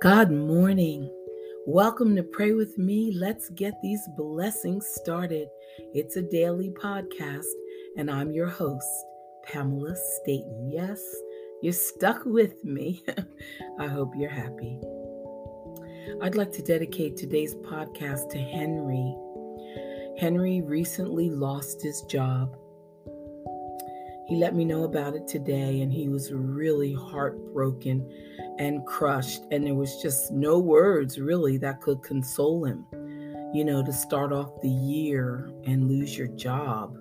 God morning. Welcome to Pray With Me. Let's get these blessings started. It's a daily podcast, and I'm your host, Pamela Staten. Yes, you're stuck with me. I hope you're happy. I'd like to dedicate today's podcast to Henry. Henry recently lost his job. He let me know about it today, and he was really heartbroken and crushed. And there was just no words really that could console him. You know, to start off the year and lose your job,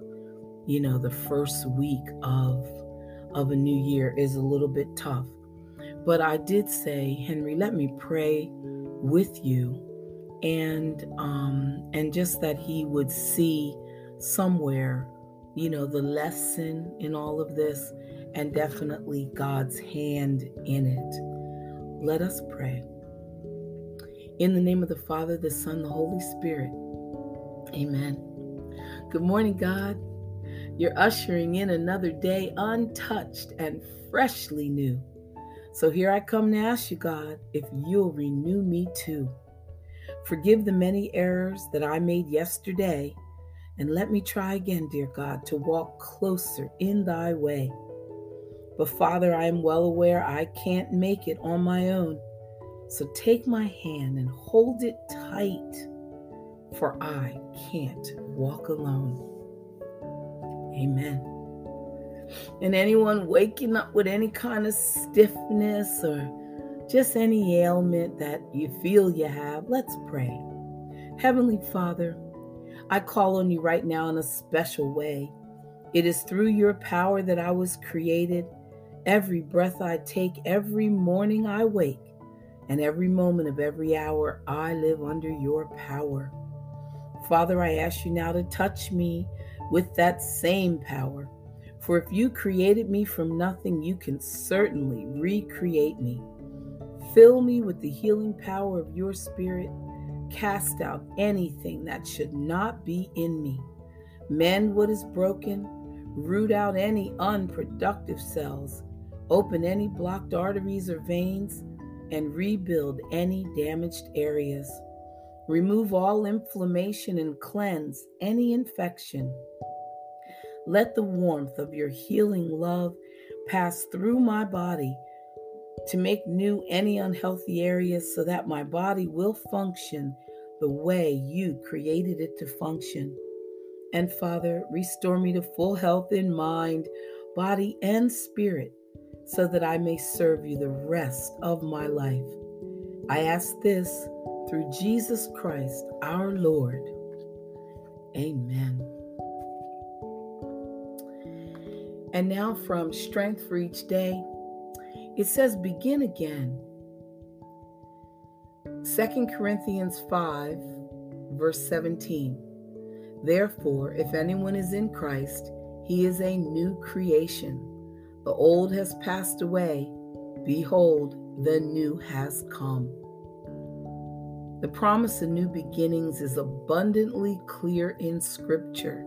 you know, the first week of of a new year is a little bit tough. But I did say, Henry, let me pray with you and um and just that he would see somewhere you know the lesson in all of this and definitely God's hand in it let us pray. In the name of the Father, the Son, the Holy Spirit. Amen. Good morning, God. You're ushering in another day untouched and freshly new. So here I come to ask you, God, if you'll renew me too. Forgive the many errors that I made yesterday, and let me try again, dear God, to walk closer in thy way. But Father, I am well aware I can't make it on my own. So take my hand and hold it tight, for I can't walk alone. Amen. And anyone waking up with any kind of stiffness or just any ailment that you feel you have, let's pray. Heavenly Father, I call on you right now in a special way. It is through your power that I was created Every breath I take, every morning I wake, and every moment of every hour I live under your power. Father, I ask you now to touch me with that same power. For if you created me from nothing, you can certainly recreate me. Fill me with the healing power of your spirit. Cast out anything that should not be in me. Mend what is broken. Root out any unproductive cells open any blocked arteries or veins, and rebuild any damaged areas. Remove all inflammation and cleanse any infection. Let the warmth of your healing love pass through my body to make new any unhealthy areas so that my body will function the way you created it to function. And Father, restore me to full health in mind, body, and spirit so that I may serve you the rest of my life. I ask this through Jesus Christ our Lord. Amen. And now from Strength for Each Day, it says, Begin again. 2 Corinthians 5, verse 17. Therefore, if anyone is in Christ, he is a new creation. The old has passed away. Behold, the new has come. The promise of new beginnings is abundantly clear in Scripture.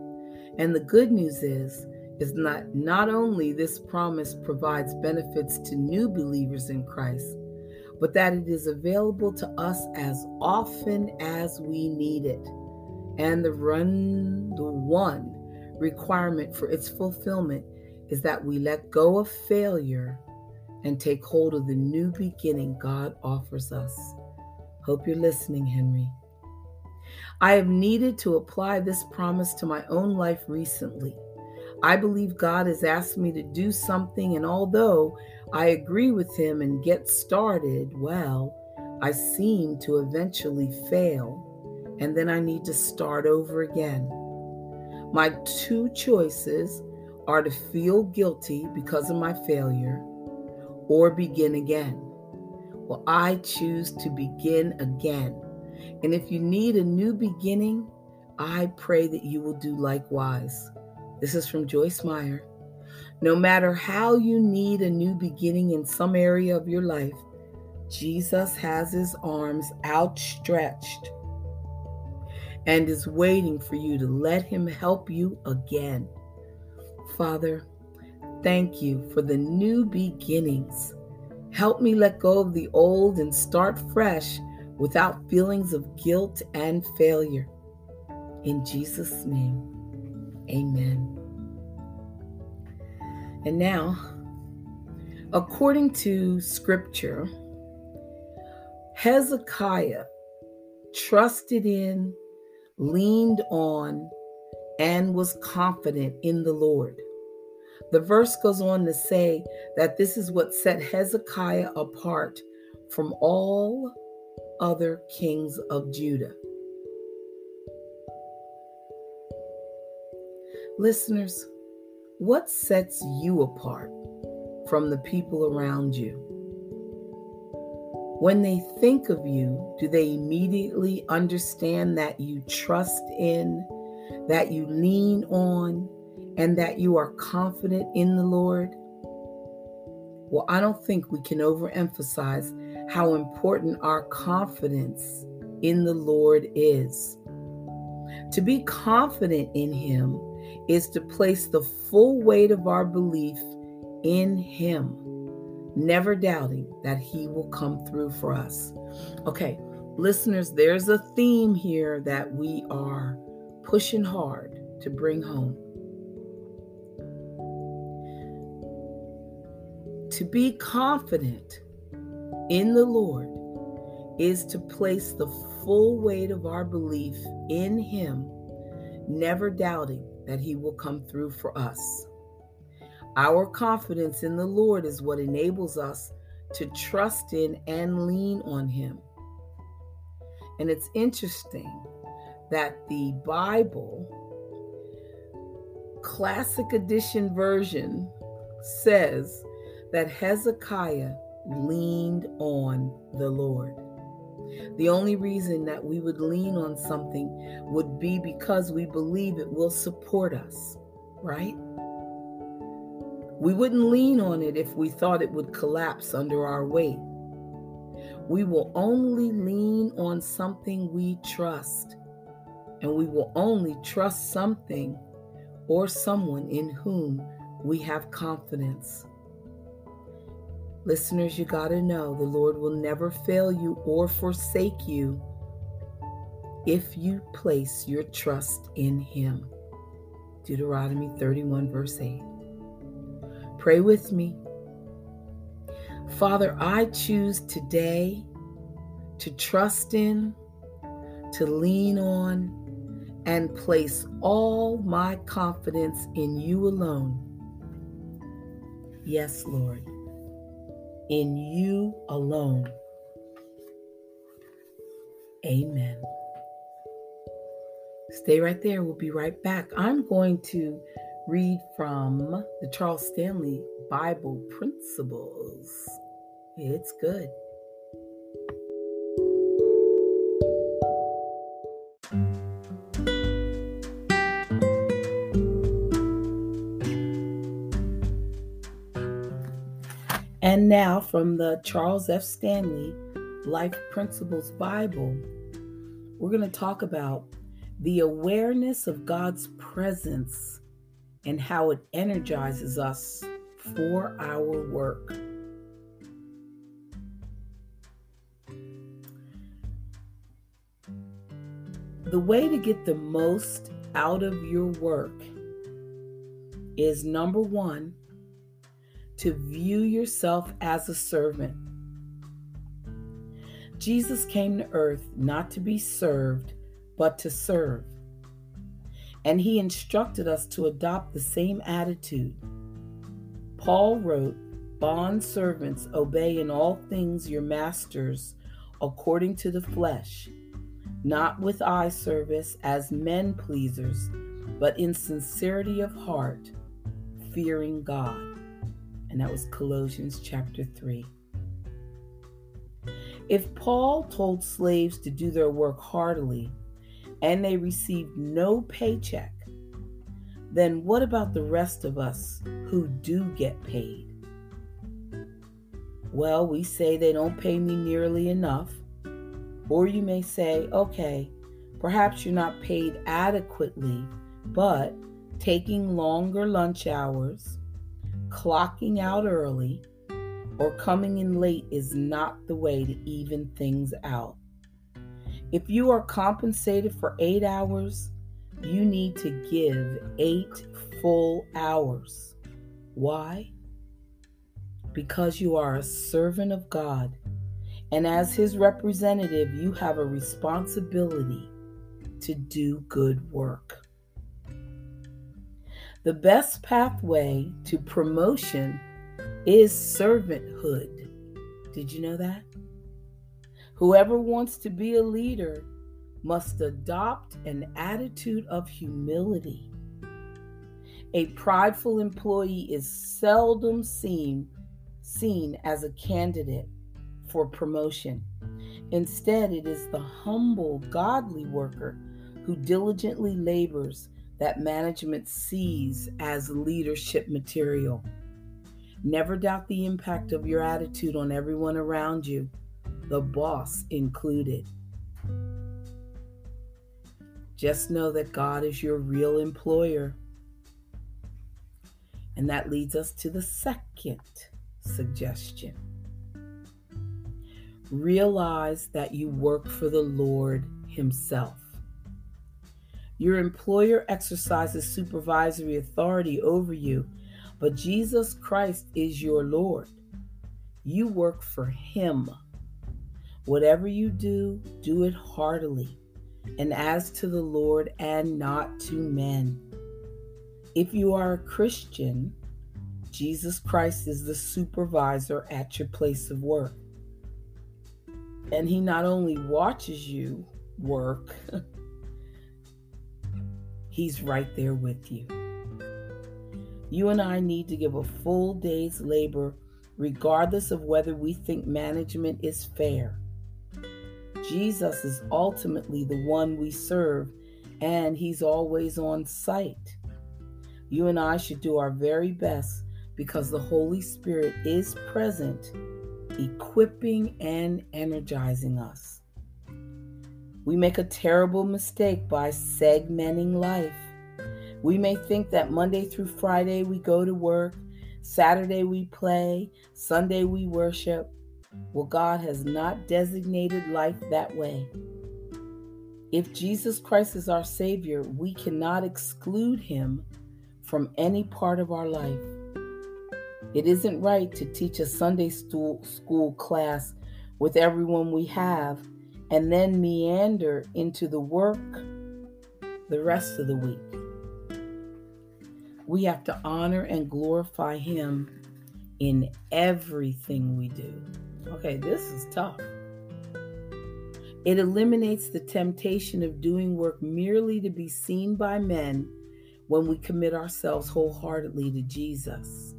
And the good news is, is not, not only this promise provides benefits to new believers in Christ, but that it is available to us as often as we need it. And the run the one requirement for its fulfillment is that we let go of failure and take hold of the new beginning God offers us. Hope you're listening, Henry. I have needed to apply this promise to my own life recently. I believe God has asked me to do something, and although I agree with Him and get started, well, I seem to eventually fail, and then I need to start over again. My two choices are to feel guilty because of my failure or begin again. Well, I choose to begin again. And if you need a new beginning, I pray that you will do likewise. This is from Joyce Meyer. No matter how you need a new beginning in some area of your life, Jesus has his arms outstretched and is waiting for you to let him help you again. Father, thank you for the new beginnings Help me let go of the old and start fresh without feelings of guilt and failure. In Jesus' name, amen. And now, according to scripture, Hezekiah trusted in, leaned on, and was confident in the Lord. The verse goes on to say that this is what set Hezekiah apart from all other kings of Judah. Listeners, what sets you apart from the people around you? When they think of you, do they immediately understand that you trust in, that you lean on, and that you are confident in the Lord? Well, I don't think we can overemphasize how important our confidence in the Lord is. To be confident in Him is to place the full weight of our belief in Him, never doubting that He will come through for us. Okay, listeners, there's a theme here that we are pushing hard to bring home. To be confident in the Lord is to place the full weight of our belief in Him, never doubting that He will come through for us. Our confidence in the Lord is what enables us to trust in and lean on Him. And it's interesting that the Bible, Classic Edition version, says that Hezekiah leaned on the Lord. The only reason that we would lean on something would be because we believe it will support us, right? We wouldn't lean on it if we thought it would collapse under our weight. We will only lean on something we trust, and we will only trust something or someone in whom we have confidence. Listeners, you got to know the Lord will never fail you or forsake you if you place your trust in Him. Deuteronomy 31, verse 8. Pray with me. Father, I choose today to trust in, to lean on, and place all my confidence in you alone. Yes, Lord in you alone. Amen. Stay right there. We'll be right back. I'm going to read from the Charles Stanley Bible Principles. It's good. Now, from the Charles F. Stanley Life Principles Bible, we're going to talk about the awareness of God's presence and how it energizes us for our work. The way to get the most out of your work is number one, to view yourself as a servant. Jesus came to earth not to be served, but to serve. And he instructed us to adopt the same attitude. Paul wrote, Bond servants, obey in all things your masters according to the flesh, not with eye service as men pleasers, but in sincerity of heart, fearing God and that was Colossians chapter 3. If Paul told slaves to do their work heartily and they received no paycheck, then what about the rest of us who do get paid? Well, we say they don't pay me nearly enough. Or you may say, okay, perhaps you're not paid adequately, but taking longer lunch hours, clocking out early, or coming in late is not the way to even things out. If you are compensated for eight hours, you need to give eight full hours. Why? Because you are a servant of God, and as His representative, you have a responsibility to do good work. The best pathway to promotion is servanthood. Did you know that? Whoever wants to be a leader must adopt an attitude of humility. A prideful employee is seldom seen, seen as a candidate for promotion. Instead, it is the humble, godly worker who diligently labors that management sees as leadership material. Never doubt the impact of your attitude on everyone around you, the boss included. Just know that God is your real employer. And that leads us to the second suggestion. Realize that you work for the Lord Himself. Your employer exercises supervisory authority over you but Jesus Christ is your Lord. You work for Him. Whatever you do, do it heartily, and as to the Lord and not to men. If you are a Christian, Jesus Christ is the supervisor at your place of work. And He not only watches you work, He's right there with you. You and I need to give a full day's labor, regardless of whether we think management is fair. Jesus is ultimately the one we serve, and He's always on site. You and I should do our very best because the Holy Spirit is present, equipping and energizing us. We make a terrible mistake by segmenting life. We may think that Monday through Friday we go to work, Saturday we play, Sunday we worship. Well, God has not designated life that way. If Jesus Christ is our Savior, we cannot exclude Him from any part of our life. It isn't right to teach a Sunday school, class with everyone we have and then meander into the work the rest of the week we have to honor and glorify Him in everything we do. Okay, this is tough. It eliminates the temptation of doing work merely to be seen by men when we commit ourselves wholeheartedly to Jesus.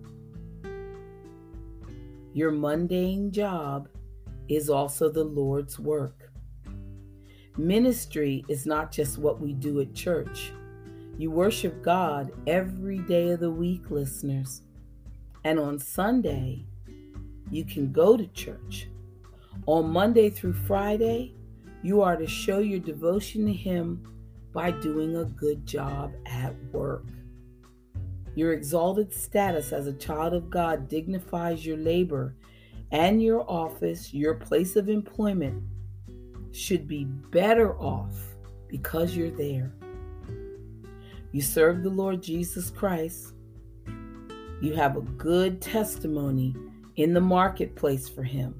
Your mundane job is also the Lord's work. Ministry is not just what we do at church. You worship God every day of the week, listeners. And on Sunday, you can go to church. On Monday through Friday, you are to show your devotion to Him by doing a good job at work. Your exalted status as a child of God dignifies your labor, and your office, your place of employment, should be better off because you're there. You serve the Lord Jesus Christ. You have a good testimony in the marketplace for Him.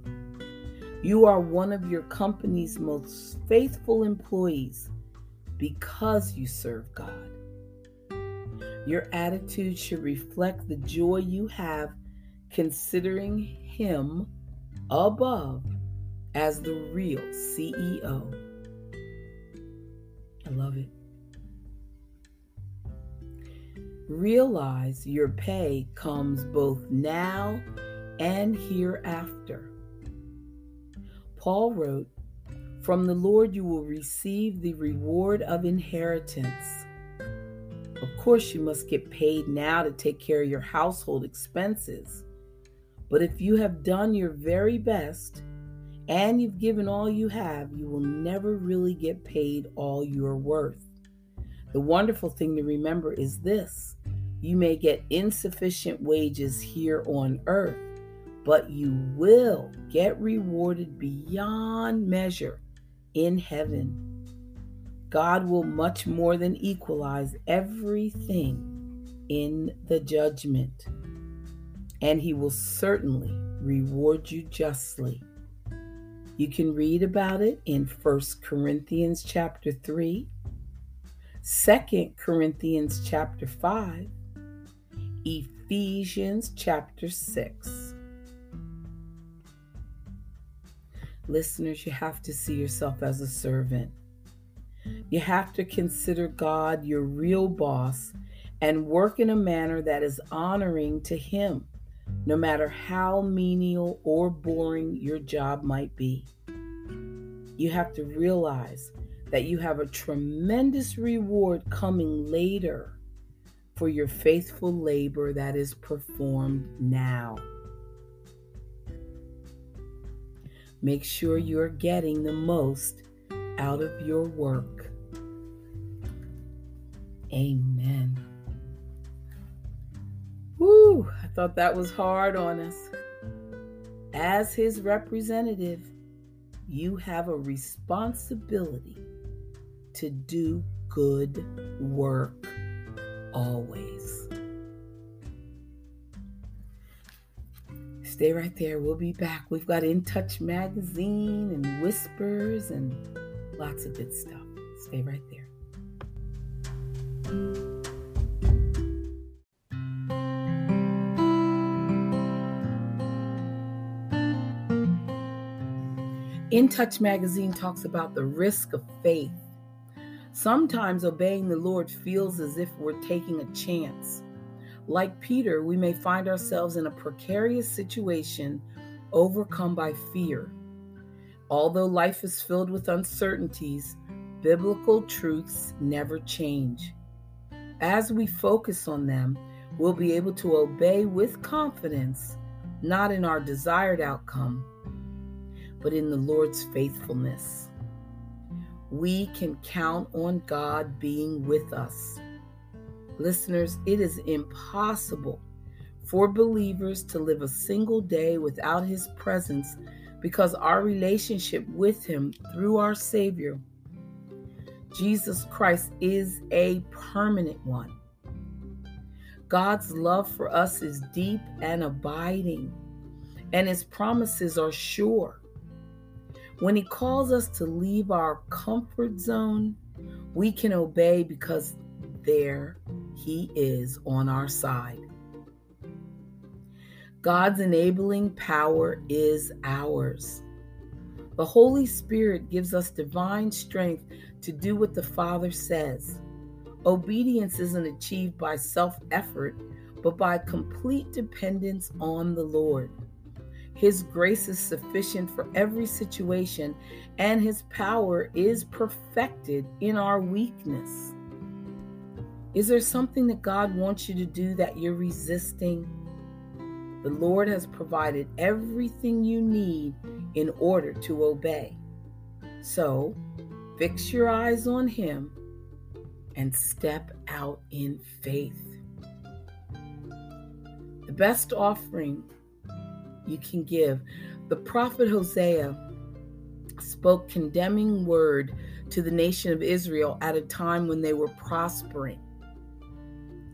You are one of your company's most faithful employees because you serve God. Your attitude should reflect the joy you have considering Him above as the real CEO. I love it. Realize your pay comes both now and hereafter. Paul wrote, From the Lord you will receive the reward of inheritance. Of course, you must get paid now to take care of your household expenses. But if you have done your very best and you've given all you have, you will never really get paid all you're worth. The wonderful thing to remember is this you may get insufficient wages here on earth, but you will get rewarded beyond measure in heaven. God will much more than equalize everything in the judgment, and He will certainly reward you justly. You can read about it in 1 Corinthians chapter 3, 2 Corinthians chapter 5, Ephesians chapter 6. Listeners, you have to see yourself as a servant. You have to consider God your real boss and work in a manner that is honoring to Him, no matter how menial or boring your job might be. You have to realize that you have a tremendous reward coming later for your faithful labor that is performed now. Make sure you're getting the most out of your work. Amen. Thought that was hard on us. As his representative, you have a responsibility to do good work always. Stay right there. We'll be back. We've got In Touch Magazine and Whispers and lots of good stuff. Stay right there. In Touch magazine talks about the risk of faith. Sometimes obeying the Lord feels as if we're taking a chance. Like Peter, we may find ourselves in a precarious situation, overcome by fear. Although life is filled with uncertainties, biblical truths never change. As we focus on them, we'll be able to obey with confidence, not in our desired outcome, but in the Lord's faithfulness. We can count on God being with us. Listeners, it is impossible for believers to live a single day without His presence because our relationship with Him through our Savior Jesus Christ is a permanent one. God's love for us is deep and abiding, and his promises are sure. When he calls us to leave our comfort zone, we can obey because there he is on our side. God's enabling power is ours. The Holy Spirit gives us divine strength to do what the Father says. Obedience isn't achieved by self effort, but by complete dependence on the Lord. His grace is sufficient for every situation, and His power is perfected in our weakness. Is there something that God wants you to do that you're resisting? The Lord has provided everything you need in order to obey. So, fix your eyes on Him and step out in faith. The best offering you can give, the prophet Hosea spoke condemning word to the nation of Israel at a time when they were prospering.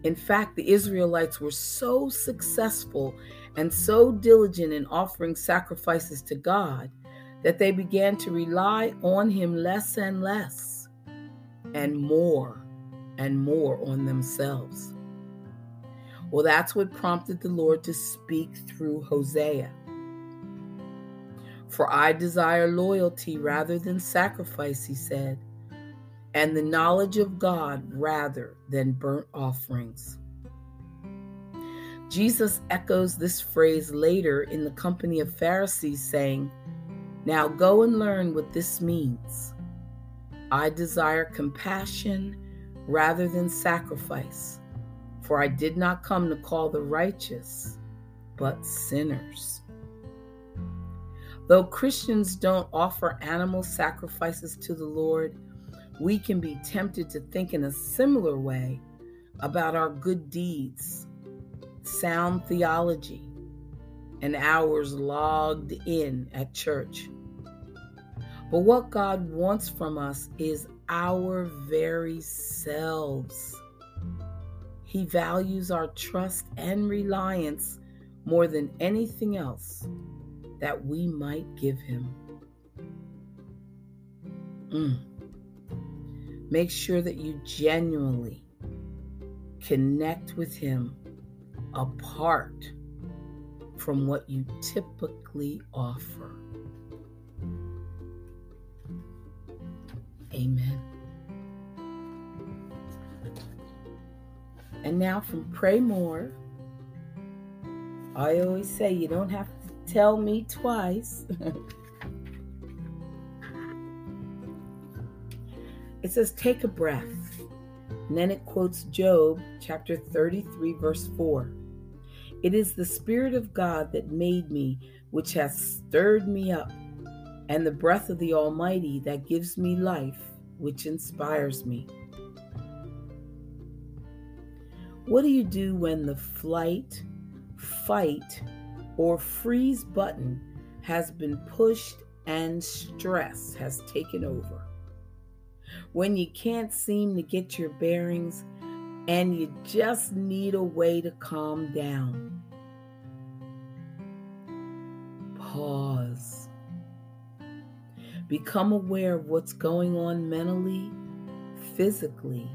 In fact, the Israelites were so successful and so diligent in offering sacrifices to God that they began to rely on Him less and less, and more and more on themselves. Well, that's what prompted the Lord to speak through Hosea. For I desire loyalty rather than sacrifice, he said, and the knowledge of God rather than burnt offerings. Jesus echoes this phrase later in the company of Pharisees, saying, Now go and learn what this means. I desire compassion rather than sacrifice, for I did not come to call the righteous, but sinners. Though Christians don't offer animal sacrifices to the Lord, we can be tempted to think in a similar way about our good deeds sound theology, and hours logged in at church. But what God wants from us is our very selves. He values our trust and reliance more than anything else that we might give Him. Mm. Make sure that you genuinely connect with Him apart from what you typically offer. Amen. And now from Pray More, I always say you don't have to tell me twice. it says, Take a breath. And then it quotes Job chapter 33, verse 4. It is the Spirit of God that made me, which has stirred me up, and the breath of the Almighty that gives me life, which inspires me. What do you do when the flight, fight, or freeze button has been pushed and stress has taken over? When you can't seem to get your bearings and you just need a way to calm down. Pause. Become aware of what's going on mentally, physically,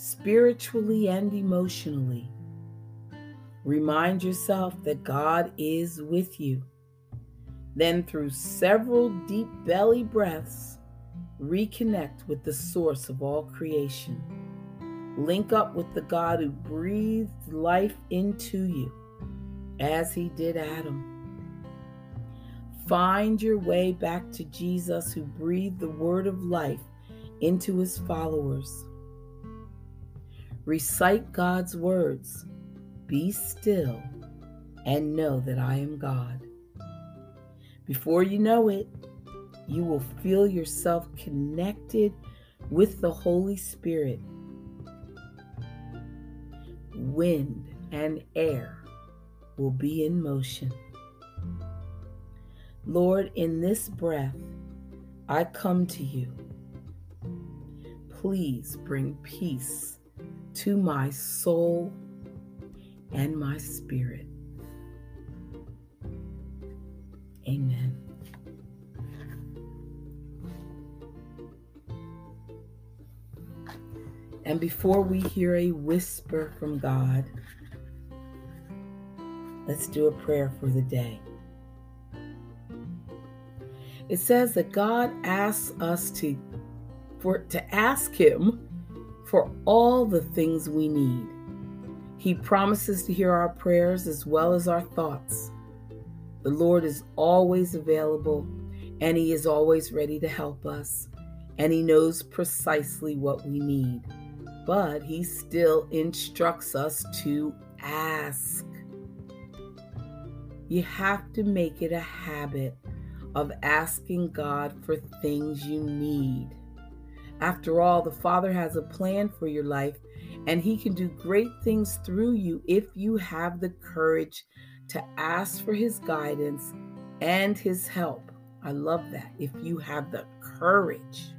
spiritually, and emotionally. Remind yourself that God is with you. Then, through several deep belly breaths, reconnect with the source of all creation. Link up with the God who breathed life into you as he did Adam. Find your way back to Jesus who breathed the word of life into his followers. Recite God's words Be still and know that I am God. Before you know it, you will feel yourself connected with the Holy Spirit wind, and air will be in motion. Lord, in this breath, I come to you. Please bring peace to my soul and my spirit. Amen. And before we hear a whisper from God, let's do a prayer for the day. It says that God asks us to for to ask him for all the things we need. He promises to hear our prayers as well as our thoughts. The Lord is always available and he is always ready to help us and he knows precisely what we need but he still instructs us to ask. You have to make it a habit of asking God for things you need. After all, the Father has a plan for your life, and He can do great things through you if you have the courage to ask for His guidance and His help. I love that. If you have the courage.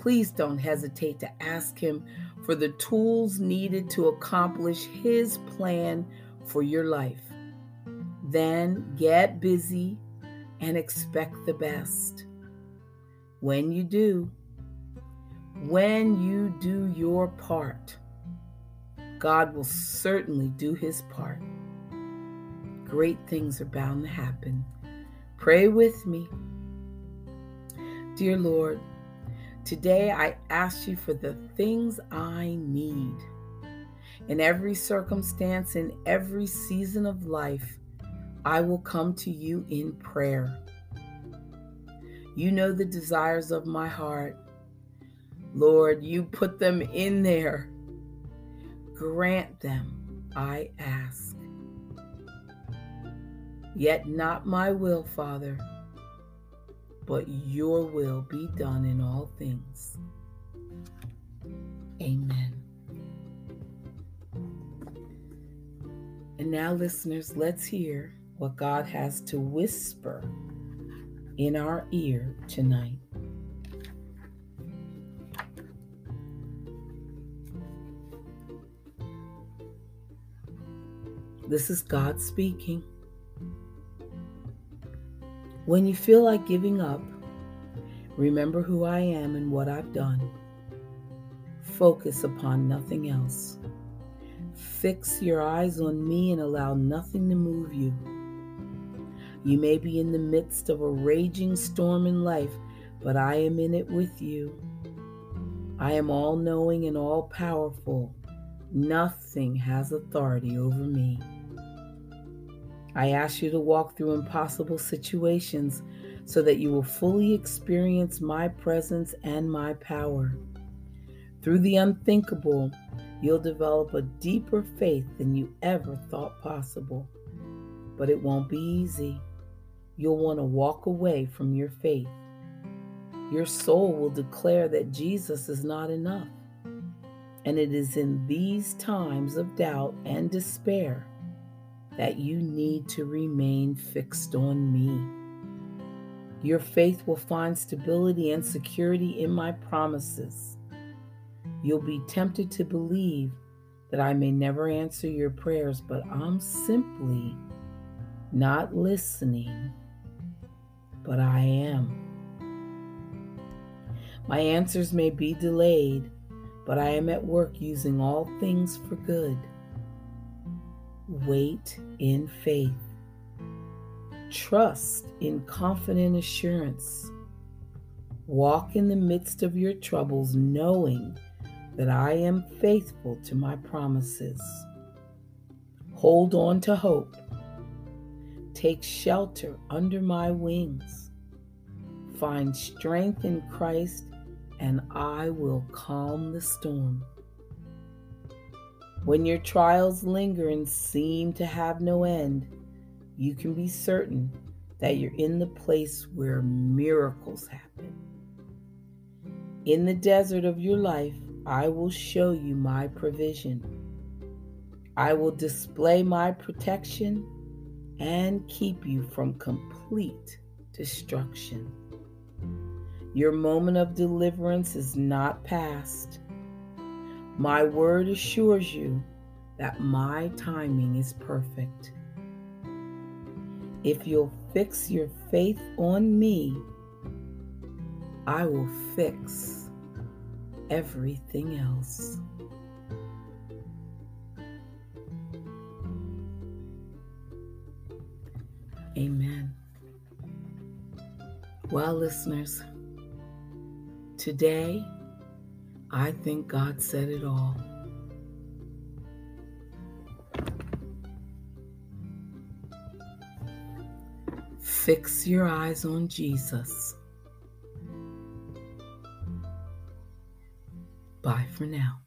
Please don't hesitate to ask Him for the tools needed to accomplish His plan for your life. Then get busy and expect the best. When you do, when you do your part, God will certainly do his part. Great things are bound to happen. Pray with me. Dear Lord, Today, I ask you for the things I need. In every circumstance, in every season of life, I will come to you in prayer. You know the desires of my heart. Lord, you put them in there. Grant them, I ask. Yet not my will, Father but your will be done in all things. Amen. And now, listeners, let's hear what God has to whisper in our ear tonight. This is God speaking. When you feel like giving up, remember who I am and what I've done. Focus upon nothing else. Fix your eyes on me and allow nothing to move you. You may be in the midst of a raging storm in life, but I am in it with you. I am all knowing and all powerful. Nothing has authority over me. I ask you to walk through impossible situations so that you will fully experience my presence and my power. Through the unthinkable, you'll develop a deeper faith than you ever thought possible. But it won't be easy. You'll want to walk away from your faith. Your soul will declare that Jesus is not enough. And it is in these times of doubt and despair that you need to remain fixed on me. Your faith will find stability and security in my promises. You'll be tempted to believe that I may never answer your prayers, but I'm simply not listening, but I am. My answers may be delayed, but I am at work using all things for good Wait in faith. Trust in confident assurance. Walk in the midst of your troubles, knowing that I am faithful to my promises. Hold on to hope. Take shelter under my wings. Find strength in Christ, and I will calm the storm. When your trials linger and seem to have no end, you can be certain that you're in the place where miracles happen. In the desert of your life, I will show you my provision. I will display my protection and keep you from complete destruction. Your moment of deliverance is not past. My word assures you that my timing is perfect. If you'll fix your faith on me, I will fix everything else. Well, listeners, today I think God said it all. Fix your eyes on Jesus. Bye for now.